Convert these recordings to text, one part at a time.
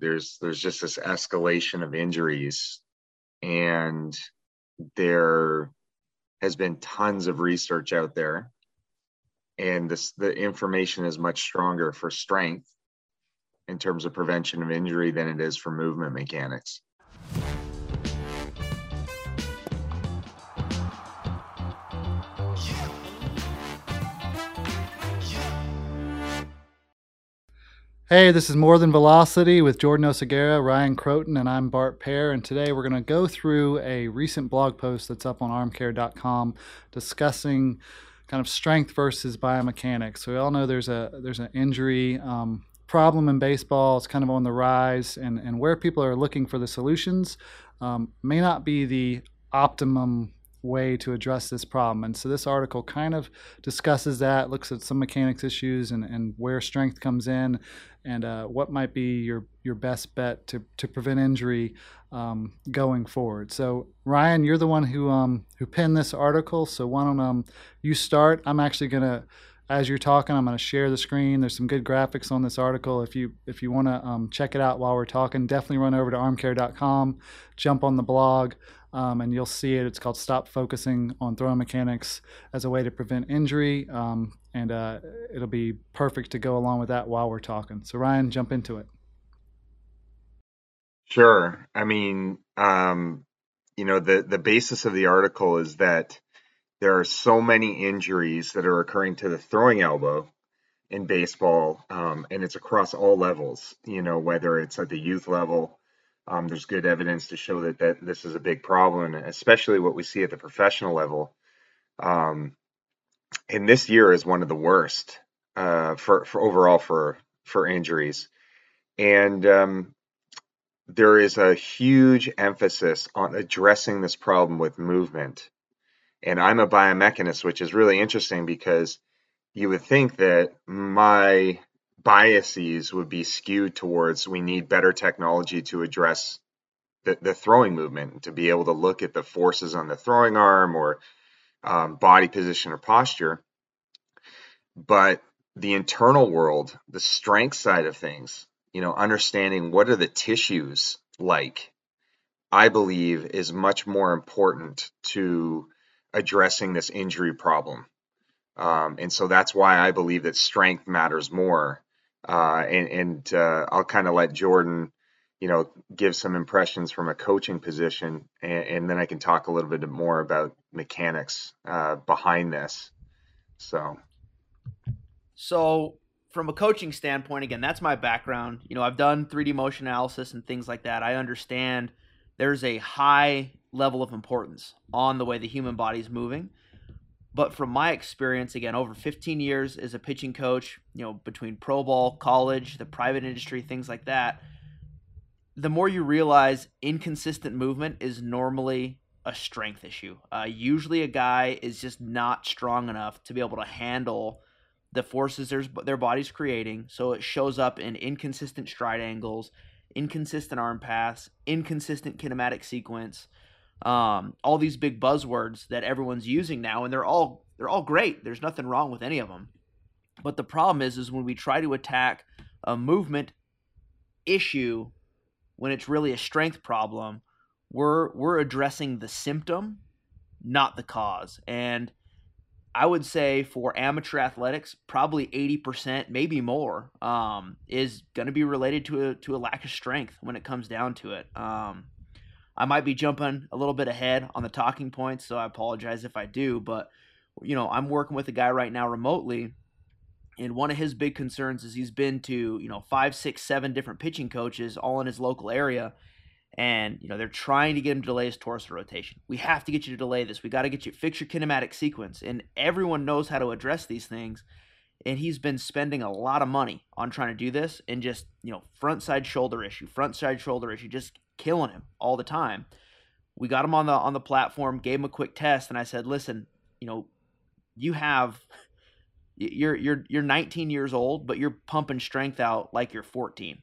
there's there's just this escalation of injuries and there has been tons of research out there and this the information is much stronger for strength in terms of prevention of injury than it is for movement mechanics. Hey, this is More Than Velocity with Jordan Oseguera, Ryan Crotin, and I'm Bart Pear. And today we're going to go through a recent blog post that's up on armcare.com discussing kind of strength versus biomechanics. So we all know there's a there's an injury um, problem in baseball. It's kind of on the rise, and and where people are looking for the solutions um, may not be the optimum way to address this problem. And so this article kind of discusses that, looks at some mechanics issues and, and where strength comes in and uh, what might be your, your best bet to, to prevent injury um, going forward. So Ryan, you're the one who, um, who penned this article. So why don't um, you start? I'm actually going to, as you're talking, I'm going to share the screen. There's some good graphics on this article. If you if you want to um, check it out while we're talking, definitely run over to armcare.com, jump on the blog um, and you'll see it. It's called Stop Focusing on Throwing Mechanics as a way to prevent injury. Um, and uh, it'll be perfect to go along with that while we're talking. So, Ryan, jump into it. Sure. I mean, um, you know, the, the basis of the article is that there are so many injuries that are occurring to the throwing elbow in baseball, um, and it's across all levels, you know, whether it's at the youth level, um, there's good evidence to show that, that this is a big problem, especially what we see at the professional level. Um, and this year is one of the worst uh, for, for overall for for injuries, and um, there is a huge emphasis on addressing this problem with movement. And I'm a biomechanist, which is really interesting because you would think that my biases would be skewed towards we need better technology to address the, the throwing movement to be able to look at the forces on the throwing arm or um, body position or posture. But the internal world the strength side of things you know understanding what are the tissues like i believe is much more important to addressing this injury problem um, and so that's why i believe that strength matters more uh, and, and uh, I'll kind of let Jordan, you know, give some impressions from a coaching position, and, and then I can talk a little bit more about mechanics uh, behind this. So, so from a coaching standpoint, again, that's my background. You know, I've done 3D motion analysis and things like that. I understand there's a high level of importance on the way the human body is moving. But from my experience, again, over 15 years as a pitching coach, you know, between pro ball, college, the private industry, things like that, the more you realize inconsistent movement is normally a strength issue. Uh, usually, a guy is just not strong enough to be able to handle the forces their, their body's creating. So it shows up in inconsistent stride angles, inconsistent arm paths, inconsistent kinematic sequence um, all these big buzzwords that everyone's using now, and they're all they're all great. There's nothing wrong with any of them. But the problem is, is when we try to attack a movement issue when it's really a strength problem, we're we're addressing the symptom, not the cause. And I would say for amateur athletics, probably 80%, maybe more, um, is going to be related to a, to a lack of strength when it comes down to it. Um, I might be jumping a little bit ahead on the talking points, so I apologize if I do. But, you know, I'm working with a guy right now remotely, and one of his big concerns is he's been to, you know, five, six, seven different pitching coaches all in his local area. And, you know, they're trying to get him to delay his torso rotation. We have to get you to delay this. We got to get you fix your kinematic sequence. And everyone knows how to address these things and he's been spending a lot of money on trying to do this and just you know front side shoulder issue front side shoulder issue just killing him all the time. We got him on the on the platform, gave him a quick test, and I said, "Listen, you know, you have you're you're you're 19 years old, but you're pumping strength out like you're 14.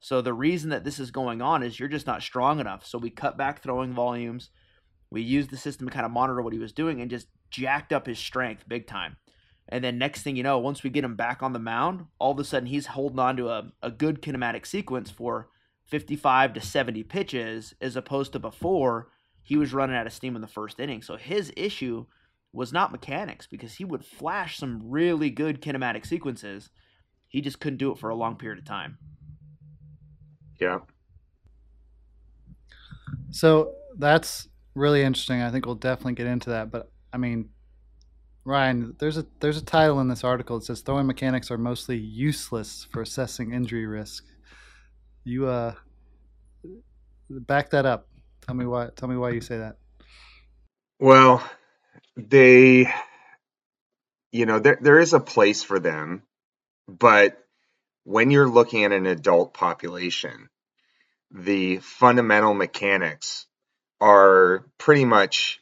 So the reason that this is going on is you're just not strong enough. So we cut back throwing volumes. We used the system to kind of monitor what he was doing and just jacked up his strength big time. And then next thing you know, once we get him back on the mound, all of a sudden he's holding on to a, a good kinematic sequence for 55 to 70 pitches as opposed to before he was running out of steam in the first inning. So his issue was not mechanics because he would flash some really good kinematic sequences. He just couldn't do it for a long period of time. Yeah. So that's really interesting. I think we'll definitely get into that. But I mean, Ryan, there's a there's a title in this article that says throwing mechanics are mostly useless for assessing injury risk. You uh back that up. Tell me why tell me why you say that. Well, they you know, there there is a place for them, but when you're looking at an adult population, the fundamental mechanics are pretty much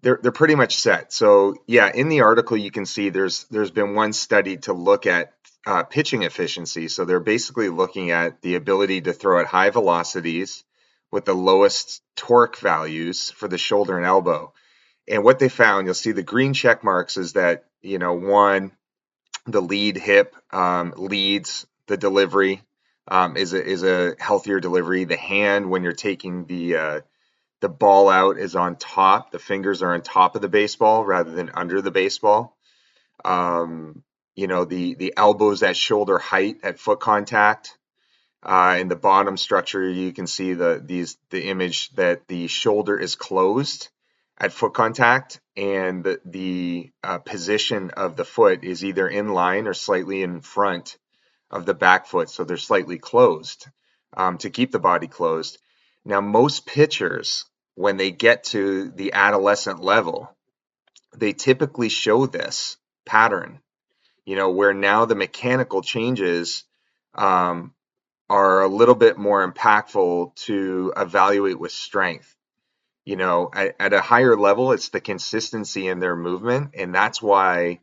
they're they're pretty much set. So yeah, in the article you can see there's there's been one study to look at uh, pitching efficiency. So they're basically looking at the ability to throw at high velocities with the lowest torque values for the shoulder and elbow. And what they found, you'll see the green check marks is that you know one, the lead hip um, leads the delivery um, is a is a healthier delivery. The hand when you're taking the uh, the ball out is on top. The fingers are on top of the baseball rather than under the baseball. Um, you know, the the elbows at shoulder height at foot contact. Uh, in the bottom structure, you can see the these the image that the shoulder is closed at foot contact, and the, the uh, position of the foot is either in line or slightly in front of the back foot, so they're slightly closed um, to keep the body closed. Now, most pitchers, when they get to the adolescent level, they typically show this pattern, you know, where now the mechanical changes um, are a little bit more impactful to evaluate with strength. You know, at, at a higher level, it's the consistency in their movement. And that's why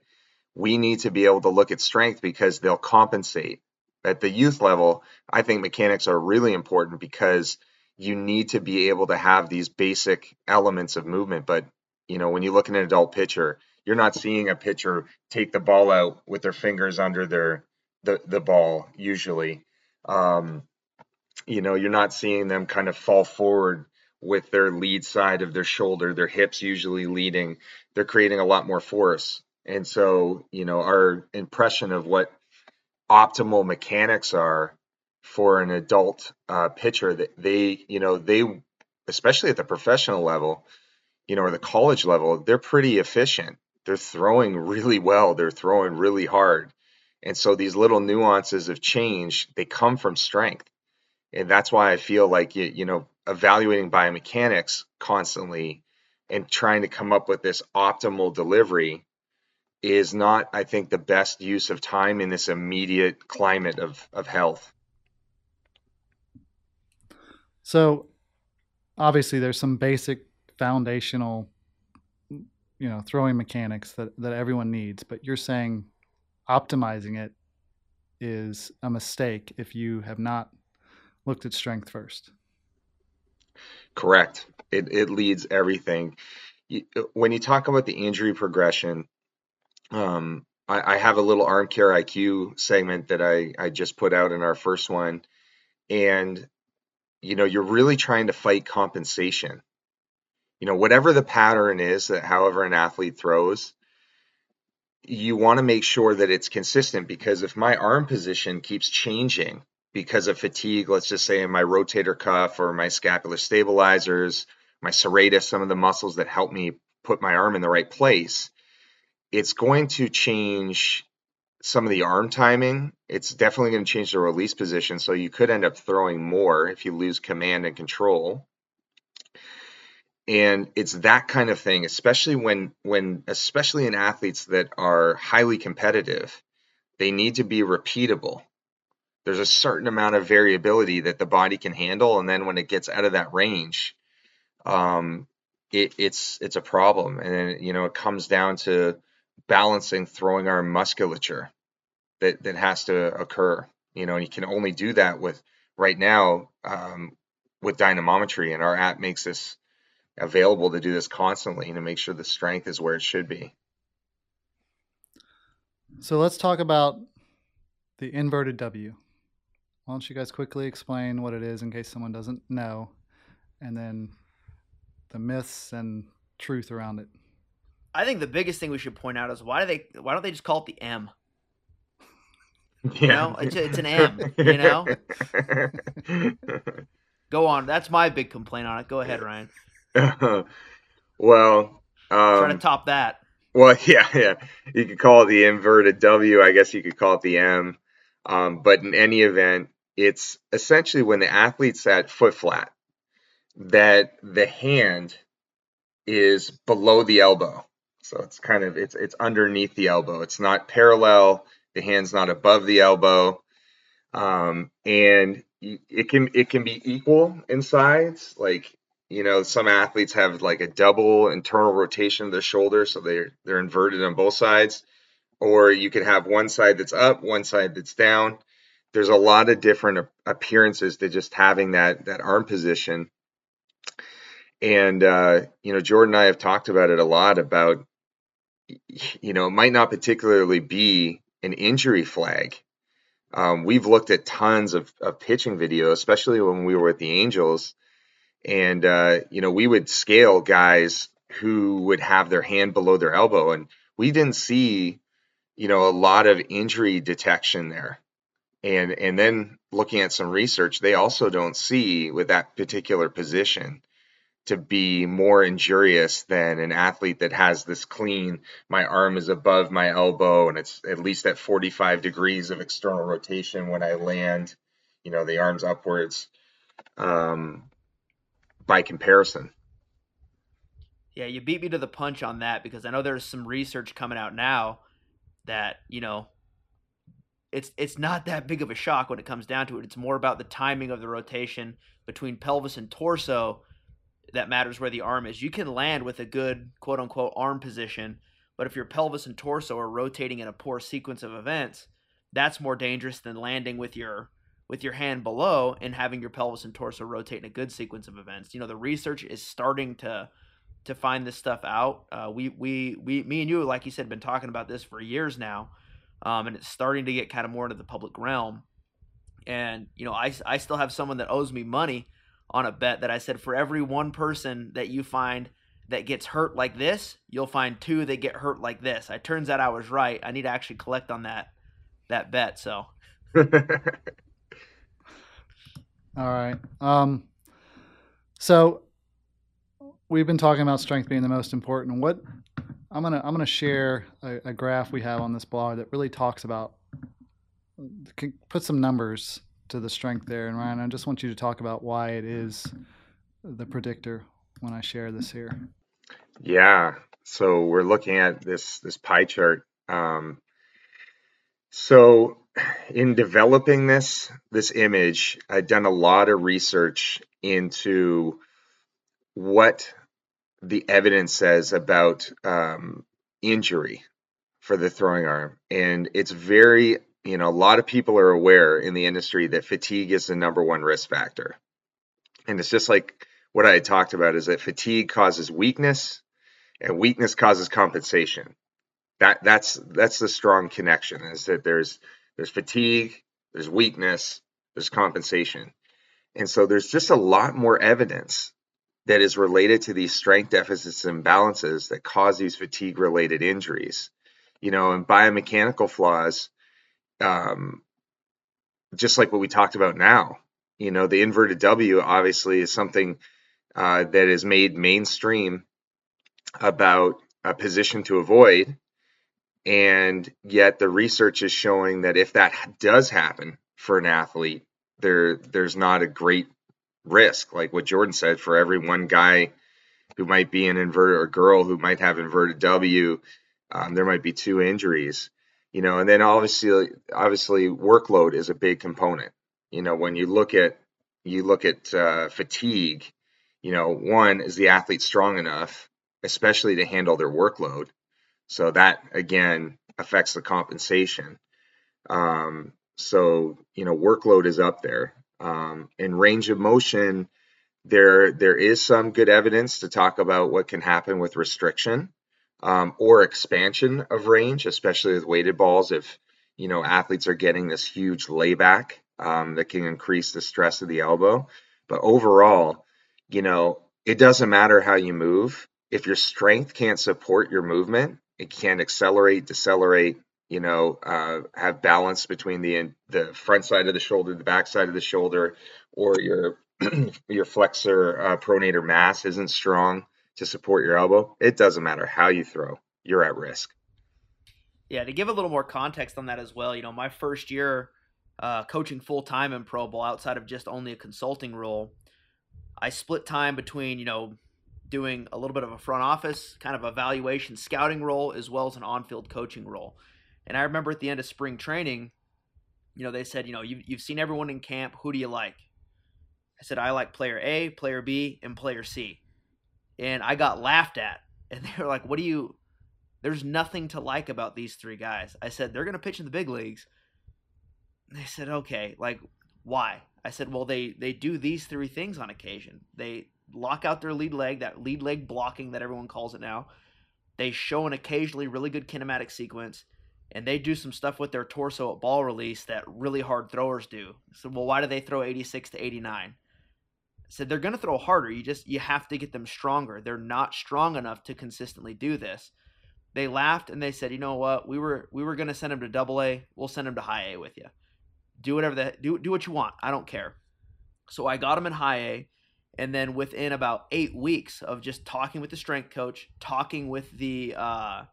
we need to be able to look at strength because they'll compensate. At the youth level, I think mechanics are really important because you need to be able to have these basic elements of movement. But you know, when you look at an adult pitcher, you're not seeing a pitcher take the ball out with their fingers under their the, the ball usually. Um, you know, you're not seeing them kind of fall forward with their lead side of their shoulder, their hips usually leading. They're creating a lot more force. And so, you know, our impression of what optimal mechanics are for an adult uh, pitcher that they, you know, they, especially at the professional level, you know, or the college level, they're pretty efficient. They're throwing really well. They're throwing really hard. And so these little nuances of change, they come from strength. And that's why I feel like, you, you know, evaluating biomechanics constantly and trying to come up with this optimal delivery is not, I think, the best use of time in this immediate climate of, of health. So obviously there's some basic foundational you know throwing mechanics that, that everyone needs, but you're saying optimizing it is a mistake if you have not looked at strength first. Correct. It, it leads everything. When you talk about the injury progression, um, I, I, have a little arm care IQ segment that I, I just put out in our first one. And you know, you're really trying to fight compensation. You know, whatever the pattern is that however an athlete throws, you want to make sure that it's consistent because if my arm position keeps changing because of fatigue, let's just say in my rotator cuff or my scapular stabilizers, my serratus, some of the muscles that help me put my arm in the right place, it's going to change some of the arm timing. It's definitely going to change the release position. So you could end up throwing more if you lose command and control. And it's that kind of thing, especially when when especially in athletes that are highly competitive, they need to be repeatable. There's a certain amount of variability that the body can handle, and then when it gets out of that range, um, it, it's it's a problem. And then, you know, it comes down to balancing throwing arm musculature that that has to occur. You know, and you can only do that with right now um, with dynamometry, and our app makes this available to do this constantly and to make sure the strength is where it should be. So let's talk about the inverted W. why don't you guys quickly explain what it is in case someone doesn't know, and then the myths and truth around it. I think the biggest thing we should point out is why do they why don't they just call it the M? Yeah. You know, it's, it's an M. You know. Go on. That's my big complaint on it. Go ahead, Ryan. well, um, Try to top that. Well, yeah, yeah. You could call it the inverted W. I guess you could call it the M. Um, but in any event, it's essentially when the athlete's at foot flat, that the hand is below the elbow. So it's kind of it's it's underneath the elbow. It's not parallel. The hand's not above the elbow, um, and it can it can be equal in size. Like you know, some athletes have like a double internal rotation of their shoulder, so they're they're inverted on both sides. Or you could have one side that's up, one side that's down. There's a lot of different appearances to just having that that arm position. And uh, you know, Jordan and I have talked about it a lot about you know, it might not particularly be an injury flag. Um, we've looked at tons of, of pitching video, especially when we were with the Angels, and uh, you know we would scale guys who would have their hand below their elbow, and we didn't see you know a lot of injury detection there. And and then looking at some research, they also don't see with that particular position to be more injurious than an athlete that has this clean my arm is above my elbow and it's at least at 45 degrees of external rotation when i land you know the arms upwards um, by comparison. Yeah you beat me to the punch on that because i know there's some research coming out now that you know it's it's not that big of a shock when it comes down to it it's more about the timing of the rotation between pelvis and torso that matters where the arm is. You can land with a good quote unquote arm position, but if your pelvis and torso are rotating in a poor sequence of events, that's more dangerous than landing with your with your hand below and having your pelvis and torso rotate in a good sequence of events. You know, the research is starting to to find this stuff out. Uh, we we we me and you, like you said, been talking about this for years now, um, and it's starting to get kind of more into the public realm. And you know, I I still have someone that owes me money on a bet that I said for every one person that you find that gets hurt like this, you'll find two that get hurt like this. It turns out I was right. I need to actually collect on that that bet. So. All right. Um, so we've been talking about strength being the most important. What I'm gonna I'm gonna share a, a graph we have on this blog that really talks about put some numbers to the strength there. And Ryan, I just want you to talk about why it is the predictor when I share this here. Yeah. So we're looking at this this pie chart. Um, so in developing this this image, I've done a lot of research into what the evidence says about um, injury for the throwing arm, and it's very you know, a lot of people are aware in the industry that fatigue is the number one risk factor. And it's just like what I had talked about is that fatigue causes weakness and weakness causes compensation. That that's that's the strong connection is that there's there's fatigue, there's weakness, there's compensation. And so there's just a lot more evidence that is related to these strength deficits and imbalances that cause these fatigue related injuries. You know, and biomechanical flaws um, just like what we talked about now. You know, the inverted W obviously is something uh, that is made mainstream about a position to avoid. And yet the research is showing that if that does happen for an athlete, there there's not a great risk. Like what Jordan said, for every one guy who might be an inverted or girl who might have inverted W, um, there might be two injuries you know and then obviously obviously workload is a big component. You know when you look at you look at uh, fatigue you know one is the athlete strong enough especially to handle their workload? So that again affects the compensation. Um, so you know workload is up there um, in range of motion there there is some good evidence to talk about what can happen with restriction um, or expansion of range, especially with weighted balls. If you know athletes are getting this huge layback um, that can increase the stress of the elbow. But overall, you know, it doesn't matter how you move. If your strength can't support your movement, it can't accelerate, decelerate, you know, uh, have balance between the the front side of the shoulder, the back side of the shoulder, or your your flexor uh, pronator mass isn't strong to support your elbow. It doesn't matter how you throw, you're at risk. Yeah, to give a little more context on that as well, you know, my first year uh, coaching full time in pro bowl outside of just only a consulting role, I split time between you know doing a little bit of a front office kind of evaluation scouting role as well as an on field coaching role. And I remember at the end of spring training, you know, they said, you know, you've, you've seen everyone in camp. Who do you like? I said, I like player A, player B, and player C. And I got laughed at. And they were like, what do you, there's nothing to like about these three guys. I said, they're going to pitch in the big leagues. They said, okay, like, why? I said, well, they, they do these three things on occasion. They lock out their lead leg, that lead leg blocking that everyone calls it now. They show an occasionally really good kinematic sequence and they do some stuff with their torso at ball release that really hard throwers do. So, well, why do they throw 86 to 89? I said they're going to throw harder. You just you have to get them stronger. They're not strong enough to consistently do this. They laughed and they said, "You know what? We were we were going to send them to Double A. We'll send them to High A with you. Do whatever that do do what you want. I don't care." So I got him in High A, and then within about eight weeks of just talking with the strength coach, talking with the uh,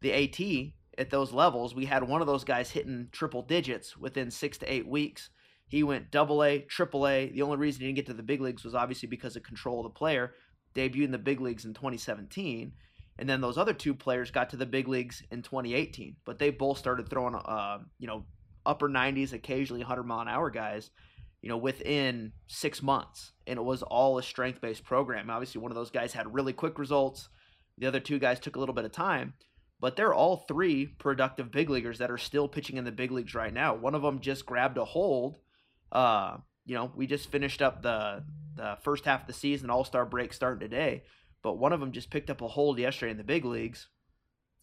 the AT, at those levels. We had one of those guys hitting triple digits within six to eight weeks. He went double A, triple A. The only reason he didn't get to the big leagues was obviously because of control of the player. Debuted in the big leagues in 2017. And then those other two players got to the big leagues in 2018. But they both started throwing, uh, you know, upper 90s, occasionally 100 mile an hour guys, you know, within six months. And it was all a strength based program. Obviously, one of those guys had really quick results. The other two guys took a little bit of time but they're all three productive big leaguers that are still pitching in the big leagues right now. One of them just grabbed a hold. Uh, you know, we just finished up the the first half of the season, All Star break starting today, but one of them just picked up a hold yesterday in the big leagues,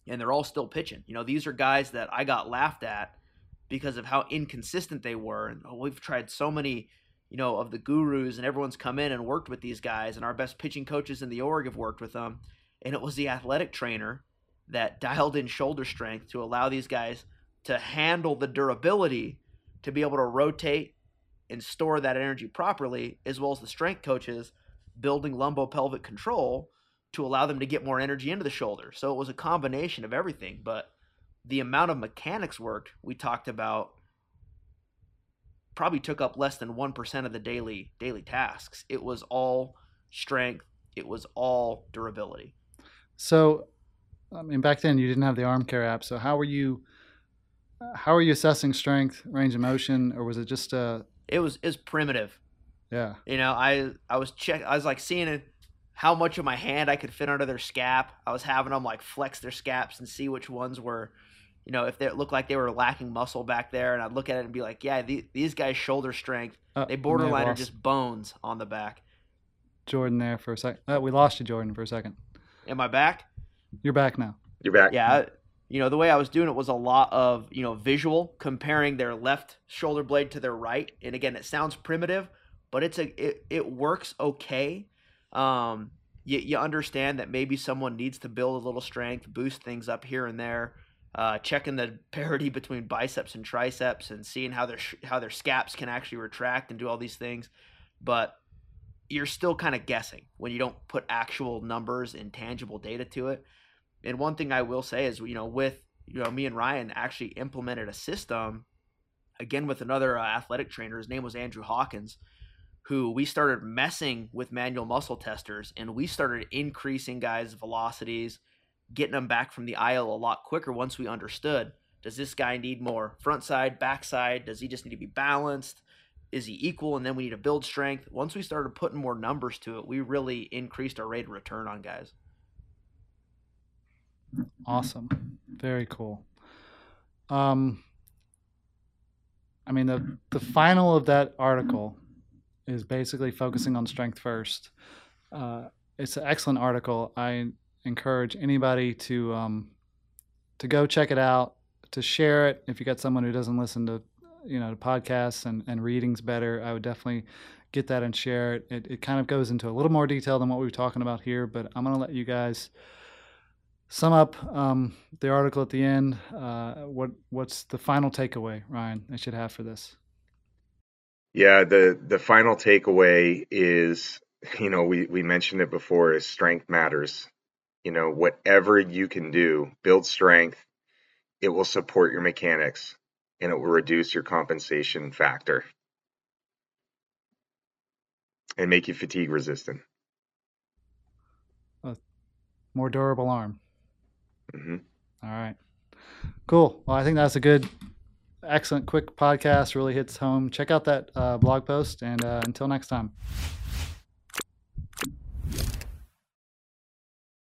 and they're all still pitching. You know, these are guys that I got laughed at because of how inconsistent they were, and oh, we've tried so many. You know, of the gurus, and everyone's come in and worked with these guys, and our best pitching coaches in the org have worked with them. And it was the athletic trainer that dialed in shoulder strength to allow these guys to handle the durability to be able to rotate and store that energy properly, as well as the strength coaches building lumbo-pelvic control to allow them to get more energy into the shoulder. So it was a combination of everything, but the amount of mechanics work we talked about probably took up less than 1% of the daily daily tasks. It was all strength, it was all durability. So I mean, back then you didn't have the Armcare app, so how were you? How are you assessing strength, range of motion, or was it just a? Uh, it was is primitive. Yeah. You know, I I was check. I was like seeing it, how much of my hand I could fit under their scap. I was having them like flex their scaps and see which ones were, you know, if they looked like they were lacking muscle back there, and I'd look at it and be like, yeah, the, these guys' shoulder strength, uh, they borderline are just bones on the back. Jordan there for a second. Uh, we lost you, Jordan, for a second. Am I back? You're back now. You're back. Yeah. You know, the way I was doing it was a lot of, you know, visual, comparing their left shoulder blade to their right. And again, it sounds primitive, but it's a it, it works okay. Um, you, you understand that maybe someone needs to build a little strength, boost things up here and there. Uh, checking the parity between biceps and triceps and seeing how their how their scaps can actually retract and do all these things, but you're still kind of guessing when you don't put actual numbers and tangible data to it. And one thing I will say is, you know, with you know me and Ryan actually implemented a system again with another uh, athletic trainer. His name was Andrew Hawkins, who we started messing with manual muscle testers, and we started increasing guys' velocities, getting them back from the aisle a lot quicker once we understood. Does this guy need more front side, back side? Does he just need to be balanced? Is he equal? And then we need to build strength. Once we started putting more numbers to it, we really increased our rate of return on guys. Awesome. Very cool. Um, I mean, the, the final of that article is basically focusing on strength first. Uh, it's an excellent article. I encourage anybody to um, to go check it out, to share it. If you got someone who doesn't listen to you know, to podcasts and, and readings better, I would definitely get that and share it. it. It kind of goes into a little more detail than what we were talking about here, but I'm going to let you guys sum up um, the article at the end. Uh, what what's the final takeaway, Ryan? I should have for this. Yeah, the the final takeaway is, you know, we we mentioned it before, is strength matters. You know, whatever you can do, build strength. It will support your mechanics, and it will reduce your compensation factor, and make you fatigue resistant. A more durable arm. Mm-hmm. All right. Cool. Well, I think that's a good, excellent, quick podcast. Really hits home. Check out that uh, blog post. And uh, until next time.